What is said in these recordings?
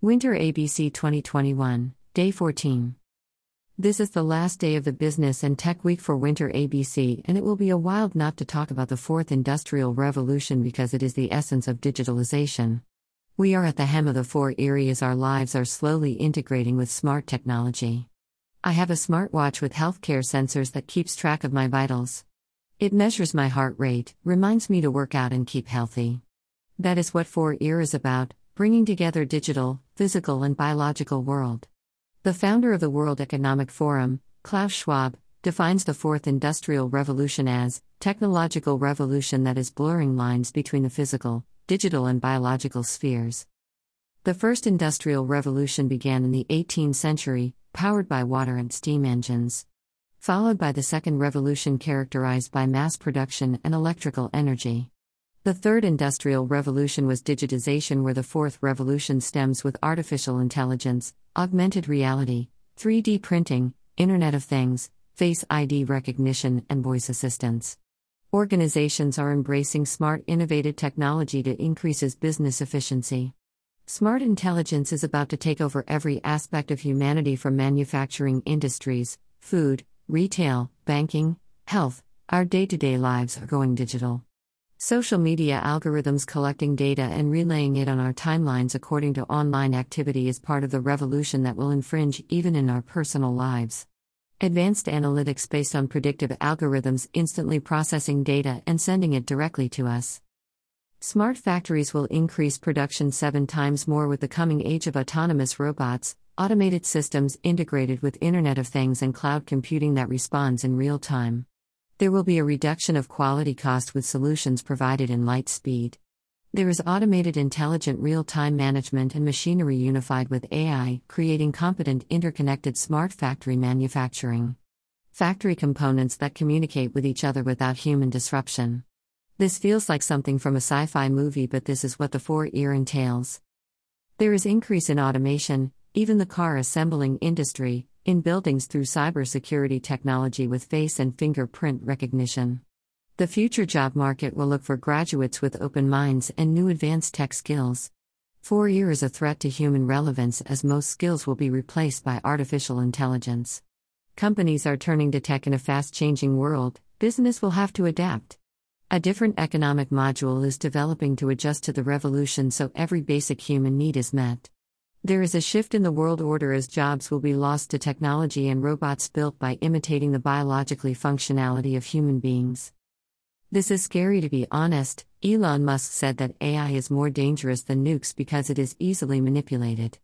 Winter ABC 2021, Day 14. This is the last day of the Business and Tech Week for Winter ABC, and it will be a wild not to talk about the fourth industrial revolution because it is the essence of digitalization. We are at the hem of the 4IR as our lives are slowly integrating with smart technology. I have a smartwatch with healthcare sensors that keeps track of my vitals. It measures my heart rate, reminds me to work out and keep healthy. That is what 4IR is about, bringing together digital, physical, and biological world. The founder of the World Economic Forum, Klaus Schwab, defines the fourth industrial revolution as technological revolution that is blurring lines between the physical, digital, and biological spheres. The first industrial revolution began in the 18th century, powered by water and steam engines. Followed by the second revolution characterized by mass production and electrical energy. The third industrial revolution was digitization, where the fourth revolution stems with artificial intelligence, augmented reality, 3D printing, Internet of Things, Face ID recognition, and voice assistance. Organizations are embracing smart, innovative technology to increases business efficiency. Smart intelligence is about to take over every aspect of humanity from manufacturing industries, food, retail, banking, health. Our day to day lives are going digital. Social media algorithms collecting data and relaying it on our timelines according to online activity is part of the revolution that will infringe even in our personal lives. Advanced analytics based on predictive algorithms instantly processing data and sending it directly to us. Smart factories will increase production seven times more with the coming age of autonomous robots, automated systems integrated with Internet of Things and cloud computing that responds in real time. There will be a reduction of quality cost with solutions provided in light speed. There is automated intelligent real time management and machinery unified with AI, creating competent interconnected smart factory manufacturing. Factory components that communicate with each other without human disruption. This feels like something from a sci fi movie, but this is what the 4IR entails. There is increase in automation, even the car assembling industry, in buildings through cybersecurity technology with face and fingerprint recognition. The future job market will look for graduates with open minds and new advanced tech skills. 4IR is a threat to human relevance as most skills will be replaced by artificial intelligence. Companies are turning to tech in a fast changing world, business will have to adapt. A different economic module is developing to adjust to the revolution so every basic human need is met. There is a shift in the world order as jobs will be lost to technology and robots built by imitating the biologically functionality of human beings. This is scary to be honest. Elon Musk said that AI is more dangerous than nukes because it is easily manipulated.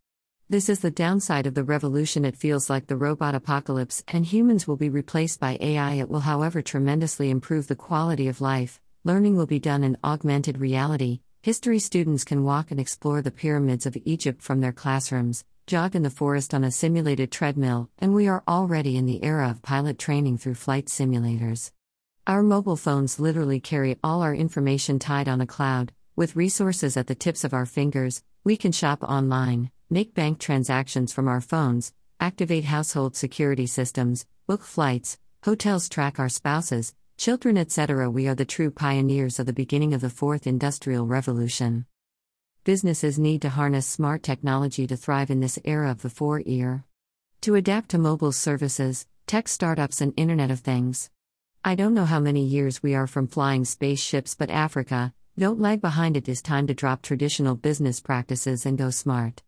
This is the downside of the revolution. It feels like the robot apocalypse, and humans will be replaced by AI. It will, however, tremendously improve the quality of life. Learning will be done in augmented reality, History students can walk and explore the pyramids of Egypt from their classrooms, jog in the forest on a simulated treadmill, and we are already in the era of pilot training through flight simulators. Our mobile phones literally carry all our information tied on a cloud, with resources at the tips of our fingers. We can shop online, make bank transactions from our phones, activate household security systems, book flights, hotels track our spouses, children, etc., we are the true pioneers of the beginning of the fourth industrial revolution. Businesses need to harness smart technology to thrive in this era of the 4IR. To adapt to mobile services, tech startups, and Internet of Things. I don't know how many years we are from flying spaceships, but Africa, don't lag behind. It is time to drop traditional business practices and go smart.